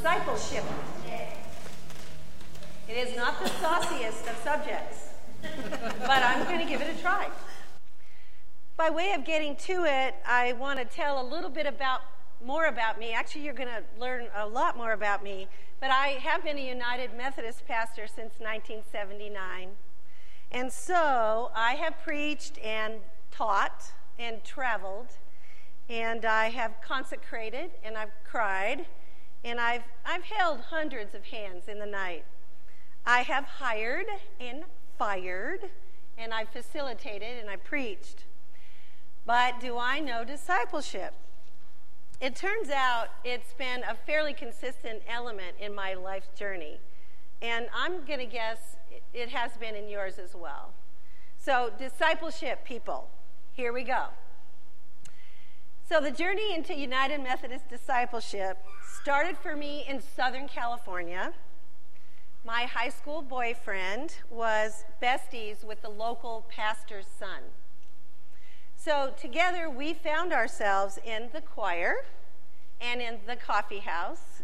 discipleship. It is not the sauciest of subjects, but I'm going to give it a try. By way of getting to it, I want to tell a little bit about more about me. Actually, you're going to learn a lot more about me, but I have been a United Methodist pastor since 1979. And so I have preached and taught and traveled, and I have consecrated and I've cried, and I've, I've held hundreds of hands in the night. I have hired and fired, and I've facilitated and I preached. But do I know discipleship? It turns out it's been a fairly consistent element in my life's journey. And I'm going to guess it has been in yours as well. So, discipleship, people, here we go. So, the journey into United Methodist discipleship started for me in Southern California. My high school boyfriend was besties with the local pastor's son. So together we found ourselves in the choir and in the coffee house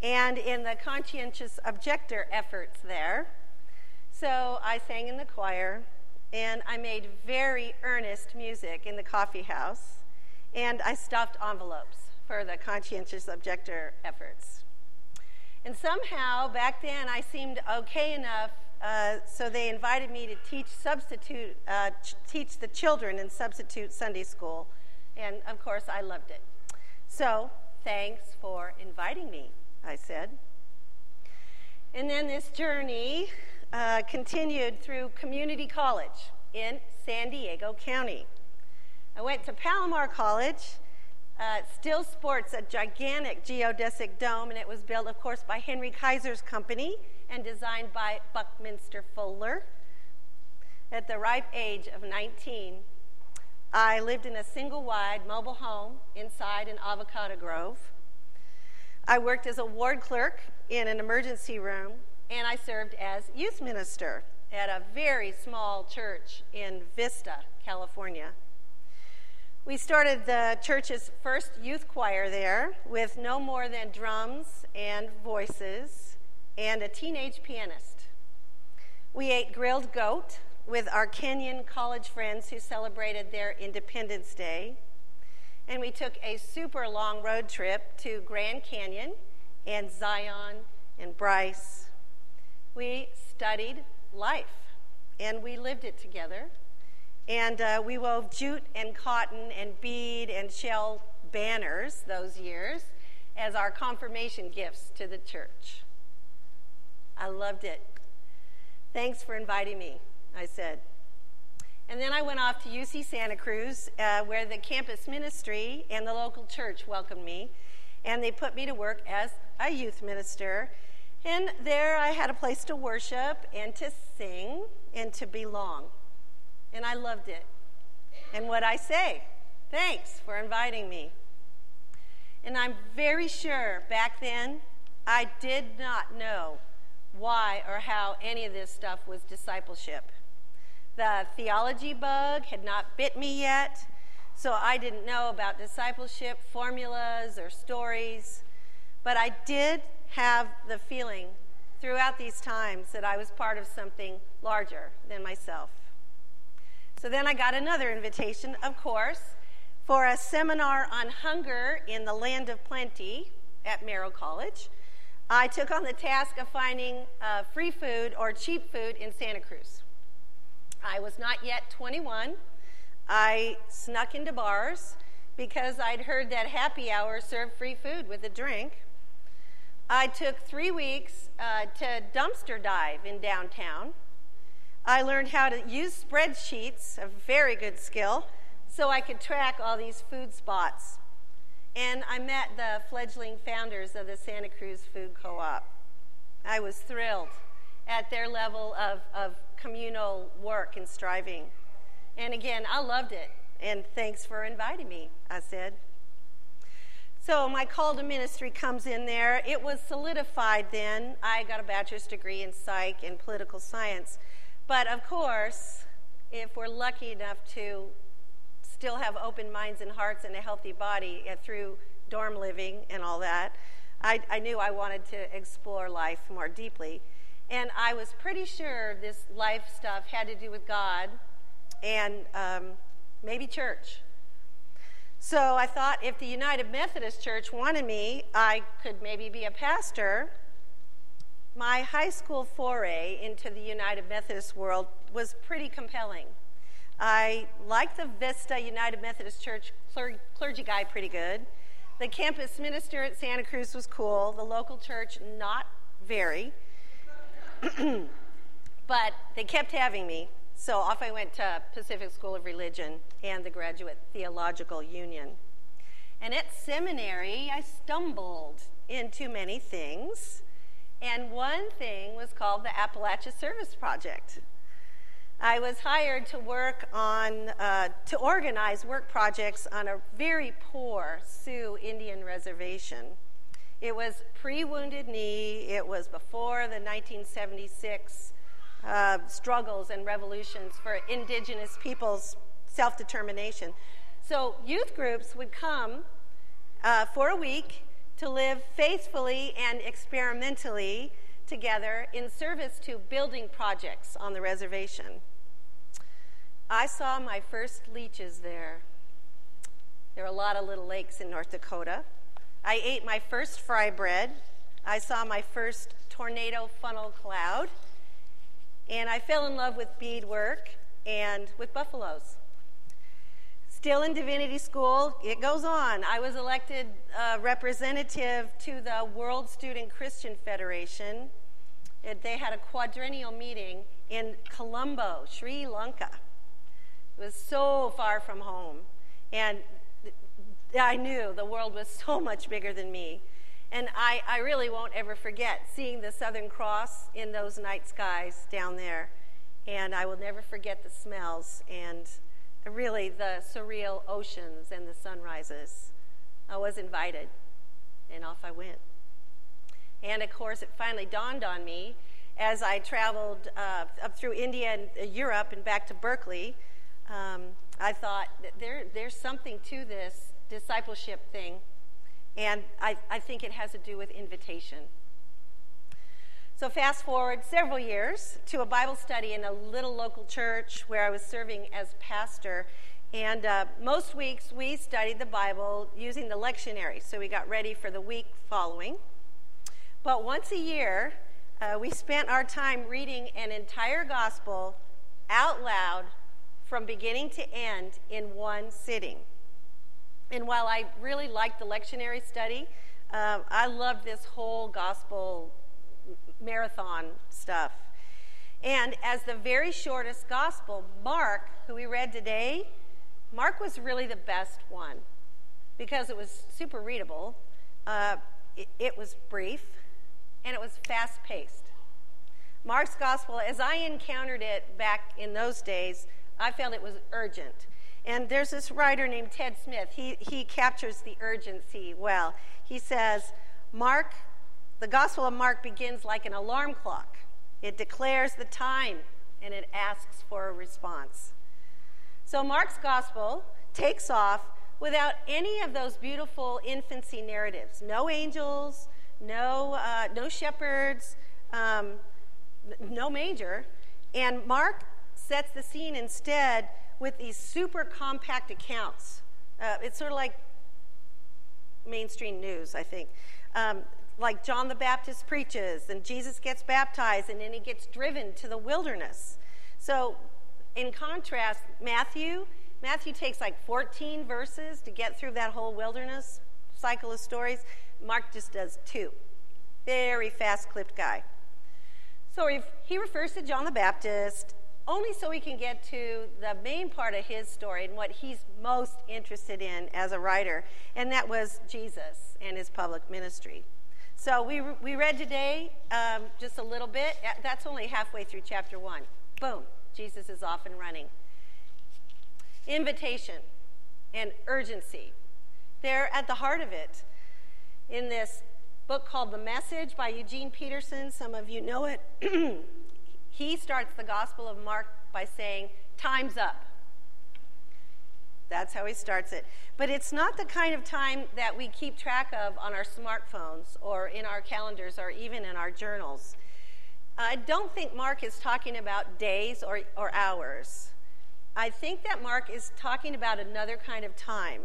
and in the conscientious objector efforts there. So I sang in the choir and I made very earnest music in the coffee house and I stuffed envelopes for the conscientious objector efforts. And somehow back then I seemed okay enough uh, so they invited me to teach substitute, uh, ch- teach the children in substitute Sunday school, and of course I loved it. So thanks for inviting me, I said. And then this journey uh, continued through community college in San Diego County. I went to Palomar College. Uh, still sports a gigantic geodesic dome, and it was built, of course, by Henry Kaiser's company and designed by Buckminster Fuller. At the ripe age of 19, I lived in a single wide mobile home inside an avocado grove. I worked as a ward clerk in an emergency room, and I served as youth minister at a very small church in Vista, California. We started the church's first youth choir there with no more than drums and voices and a teenage pianist. We ate grilled goat with our Kenyan college friends who celebrated their Independence Day. And we took a super long road trip to Grand Canyon and Zion and Bryce. We studied life and we lived it together. And uh, we wove jute and cotton and bead and shell banners those years as our confirmation gifts to the church. I loved it. Thanks for inviting me, I said. And then I went off to UC Santa Cruz, uh, where the campus ministry and the local church welcomed me. And they put me to work as a youth minister. And there I had a place to worship and to sing and to belong. And I loved it. And what I say, thanks for inviting me. And I'm very sure back then I did not know why or how any of this stuff was discipleship. The theology bug had not bit me yet, so I didn't know about discipleship formulas or stories, but I did have the feeling throughout these times that I was part of something larger than myself. So then I got another invitation, of course, for a seminar on hunger in the land of plenty at Merrill College. I took on the task of finding uh, free food or cheap food in Santa Cruz. I was not yet 21. I snuck into bars because I'd heard that happy hour served free food with a drink. I took three weeks uh, to dumpster dive in downtown. I learned how to use spreadsheets, a very good skill, so I could track all these food spots and I met the fledgling founders of the Santa Cruz Food Co op. I was thrilled at their level of, of communal work and striving. And again, I loved it. And thanks for inviting me, I said. So my call to ministry comes in there. It was solidified then. I got a bachelor's degree in psych and political science. But of course, if we're lucky enough to still have open minds and hearts and a healthy body uh, through dorm living and all that. I, I knew I wanted to explore life more deeply. And I was pretty sure this life stuff had to do with God and um, maybe church. So I thought if the United Methodist Church wanted me, I could maybe be a pastor. My high school foray into the United Methodist world was pretty compelling. I liked the Vista United Methodist Church clergy guy pretty good. The campus minister at Santa Cruz was cool. The local church, not very. but they kept having me. So off I went to Pacific School of Religion and the Graduate Theological Union. And at seminary, I stumbled into many things. And one thing was called the Appalachia Service Project. I was hired to work on, uh, to organize work projects on a very poor Sioux Indian reservation. It was pre Wounded Knee, it was before the 1976 uh, struggles and revolutions for indigenous peoples' self determination. So, youth groups would come uh, for a week to live faithfully and experimentally together in service to building projects on the reservation. I saw my first leeches there. There are a lot of little lakes in North Dakota. I ate my first fry bread. I saw my first tornado funnel cloud. And I fell in love with beadwork and with buffaloes. Still in divinity school, it goes on. I was elected uh, representative to the World Student Christian Federation. It, they had a quadrennial meeting in Colombo, Sri Lanka. It was so far from home. And I knew the world was so much bigger than me. And I, I really won't ever forget seeing the Southern Cross in those night skies down there. And I will never forget the smells and really the surreal oceans and the sunrises. I was invited, and off I went. And of course, it finally dawned on me as I traveled uh, up through India and uh, Europe and back to Berkeley. Um, I thought there, there's something to this discipleship thing and I, I think it has to do with invitation. So, fast forward several years to a Bible study in a little local church where I was serving as pastor. And uh, most weeks we studied the Bible using the lectionary, so we got ready for the week following. But once a year, uh, we spent our time reading an entire gospel out loud from beginning to end in one sitting. And while I really liked the lectionary study, um, I loved this whole gospel marathon stuff. And as the very shortest gospel, Mark, who we read today, Mark was really the best one because it was super readable, uh, it, it was brief, and it was fast paced. Mark's gospel, as I encountered it back in those days, I felt it was urgent. And there's this writer named Ted Smith. He, he captures the urgency well. He says, Mark, the Gospel of Mark begins like an alarm clock. It declares the time and it asks for a response. So Mark's Gospel takes off without any of those beautiful infancy narratives no angels, no, uh, no shepherds, um, no magi. And Mark sets the scene instead with these super compact accounts. Uh, it's sort of like mainstream news, I think. Um, like John the Baptist preaches, and Jesus gets baptized, and then he gets driven to the wilderness. So, in contrast, Matthew, Matthew takes like 14 verses to get through that whole wilderness cycle of stories. Mark just does two. Very fast clipped guy. So he refers to John the Baptist only so we can get to the main part of his story and what he's most interested in as a writer, and that was Jesus and his public ministry. So we, we read today um, just a little bit. That's only halfway through chapter one. Boom, Jesus is off and running. Invitation and urgency. They're at the heart of it. In this book called The Message by Eugene Peterson, some of you know it. He starts the Gospel of Mark by saying, Time's up. That's how he starts it. But it's not the kind of time that we keep track of on our smartphones or in our calendars or even in our journals. I don't think Mark is talking about days or, or hours. I think that Mark is talking about another kind of time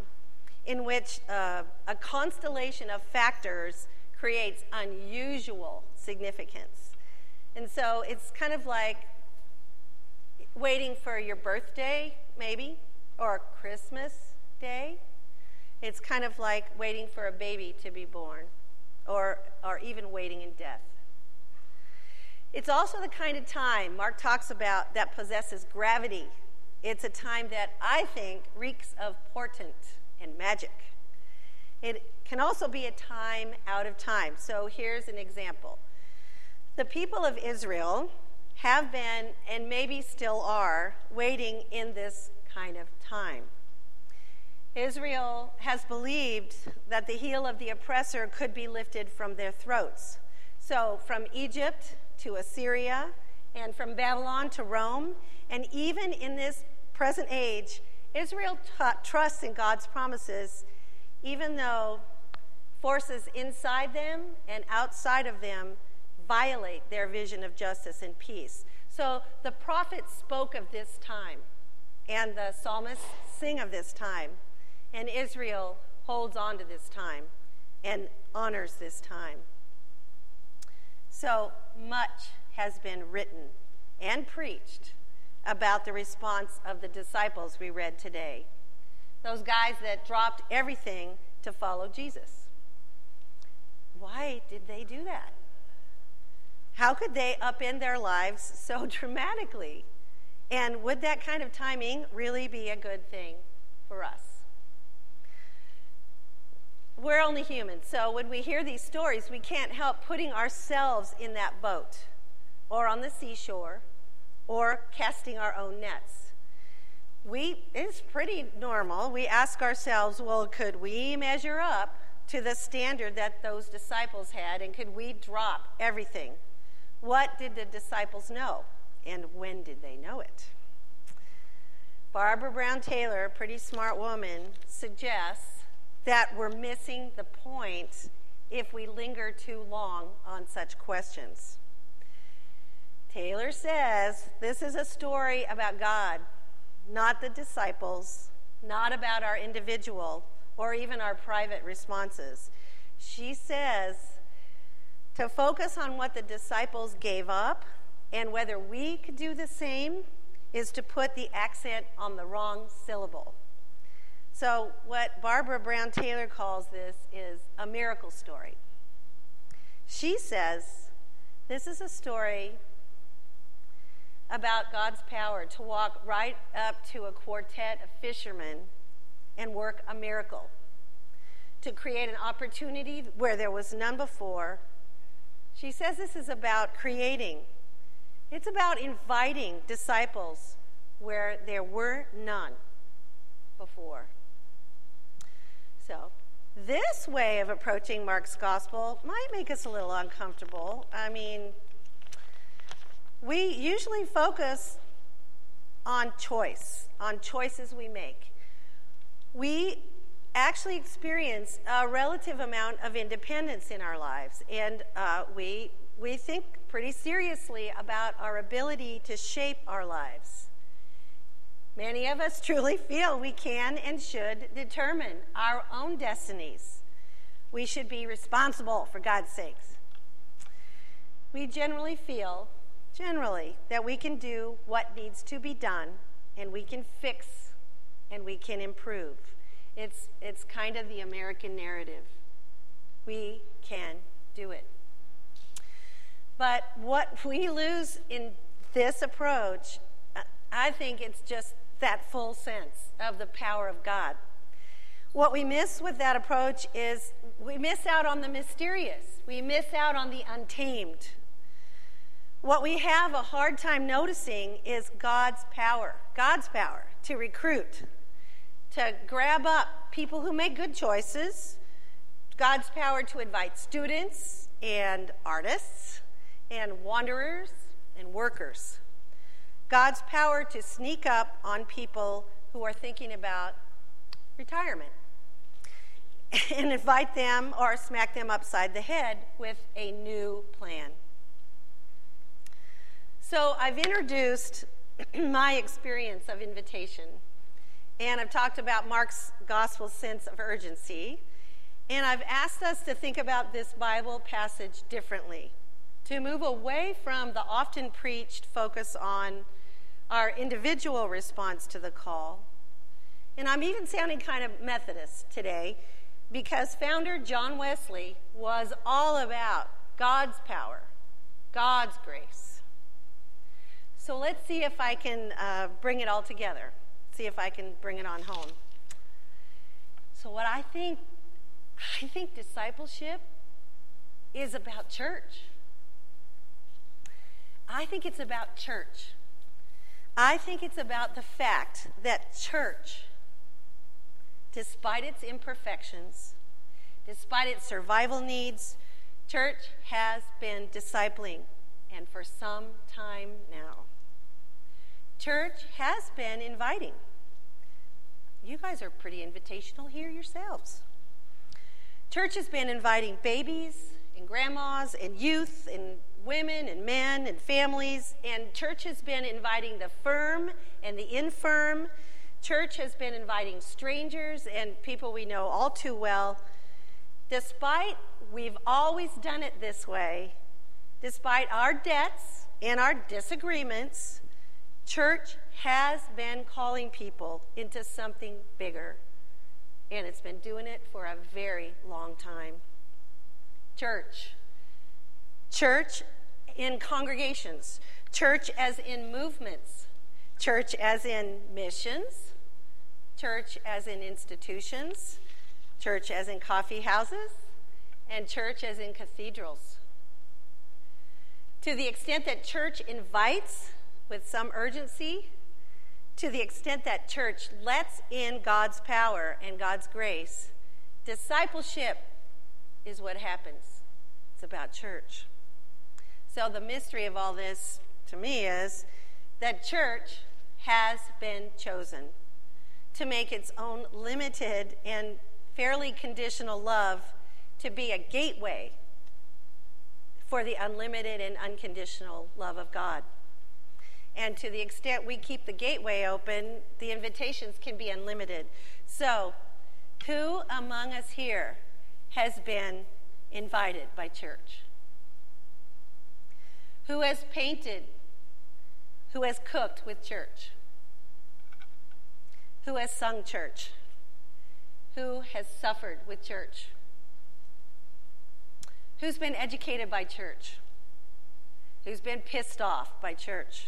in which uh, a constellation of factors creates unusual significance. And so it's kind of like waiting for your birthday, maybe, or Christmas Day. It's kind of like waiting for a baby to be born, or, or even waiting in death. It's also the kind of time Mark talks about that possesses gravity. It's a time that I think reeks of portent and magic. It can also be a time out of time. So here's an example. The people of Israel have been, and maybe still are, waiting in this kind of time. Israel has believed that the heel of the oppressor could be lifted from their throats. So, from Egypt to Assyria, and from Babylon to Rome, and even in this present age, Israel t- trusts in God's promises, even though forces inside them and outside of them violate their vision of justice and peace. So the prophets spoke of this time, and the psalmists sing of this time, and Israel holds on to this time and honors this time. So much has been written and preached about the response of the disciples we read today. Those guys that dropped everything to follow Jesus. Why did they do that? How could they upend their lives so dramatically? And would that kind of timing really be a good thing for us? We're only human, so when we hear these stories, we can't help putting ourselves in that boat or on the seashore or casting our own nets. We, it's pretty normal. We ask ourselves, well, could we measure up to the standard that those disciples had, and could we drop everything? What did the disciples know, and when did they know it? Barbara Brown Taylor, a pretty smart woman, suggests that we're missing the point if we linger too long on such questions. Taylor says this is a story about God, not the disciples, not about our individual or even our private responses. She says to focus on what the disciples gave up and whether we could do the same is to put the accent on the wrong syllable. So, what Barbara Brown Taylor calls this is a miracle story. She says this is a story about God's power to walk right up to a quartet of fishermen and work a miracle, to create an opportunity where there was none before she says this is about creating, it's about inviting disciples where there were none before. So, this way of approaching Mark's gospel might make us a little uncomfortable. I mean, we usually focus on choice, on choices we make. We actually experience a relative amount of independence in our lives, and uh, we, we think pretty seriously about our ability to shape our lives. Many of us truly feel we can and should determine our own destinies. We should be responsible for God's sakes. We generally feel, generally, that we can do what needs to be done and we can fix and we can improve. It's, it's kind of the American narrative. We can do it. But what we lose in this approach, I think it's just that full sense of the power of God. What we miss with that approach is we miss out on the mysterious, we miss out on the untamed. What we have a hard time noticing is God's power, God's power to recruit, to grab up people who make good choices, God's power to invite students and artists and wanderers and workers, God's power to sneak up on people who are thinking about retirement and invite them or smack them upside the head with a new plan. So I've introduced my experience of invitation, and I've talked about Mark's gospel sense of urgency, and I've asked us to think about this Bible passage differently, to move away from the often preached focus on our individual response to the call. And I'm even sounding kind of Methodist today because founder John Wesley was all about God's power, God's grace. So let's see if I can uh, bring it all together, see if I can bring it on home. So, what I think, I think discipleship is about church. I think it's about church. I think it's about the fact that church despite its imperfections, despite its survival needs, church has been discipling, and for some time now. Church has been inviting. You guys are pretty invitational here yourselves. Church has been inviting babies and grandmas and youth and women and men and families, and church has been inviting the firm and the infirm Church has been inviting strangers and people we know all too well. Despite we've always done it this way, despite our debts and our disagreements, church has been calling people into something bigger. And it's been doing it for a very long time. Church. Church in congregations. Church as in movements. Church as in missions church as in institutions, church as in coffee houses, and church as in cathedrals. To the extent that church invites with some urgency, to the extent that church lets in God's power and God's grace, discipleship is what happens. It's about church. So, the mystery of all this to me is that church has been chosen to make its own limited and fairly conditional love to be a gateway for the unlimited and unconditional love of God. And to the extent we keep the gateway open, the invitations can be unlimited. So, who among us here has been invited by church? Who has painted? Who has cooked with church? Who has sung church? Who has suffered with church? Who's been educated by church? Who's been pissed off by church?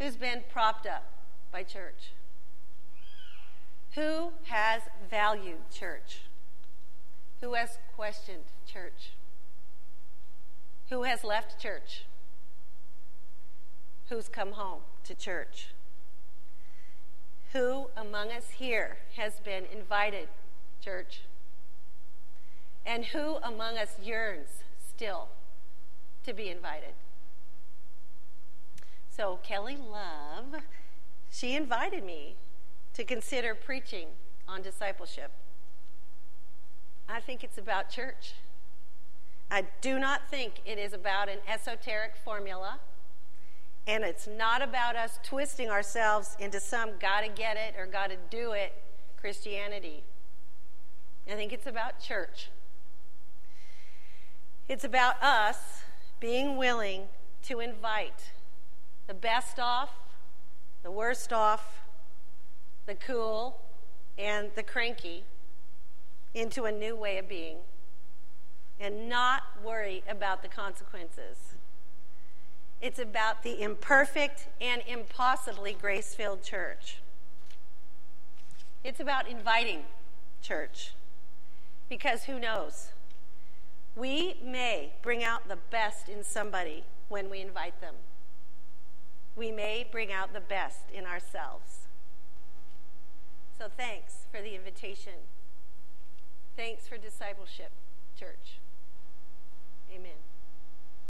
Who's been propped up by church? Who has valued church? Who has questioned church? Who has left church? Who's come home to church? Who among us here has been invited, church? And who among us yearns still to be invited? So, Kelly Love, she invited me to consider preaching on discipleship. I think it's about church. I do not think it is about an esoteric formula and it's not about us twisting ourselves into some gotta get it or gotta do it Christianity. I think it's about church. It's about us being willing to invite the best off, the worst off, the cool, and the cranky into a new way of being and not worry about the consequences. It's about the imperfect and impossibly grace filled church. It's about inviting church. Because who knows? We may bring out the best in somebody when we invite them. We may bring out the best in ourselves. So thanks for the invitation. Thanks for discipleship, church. Amen.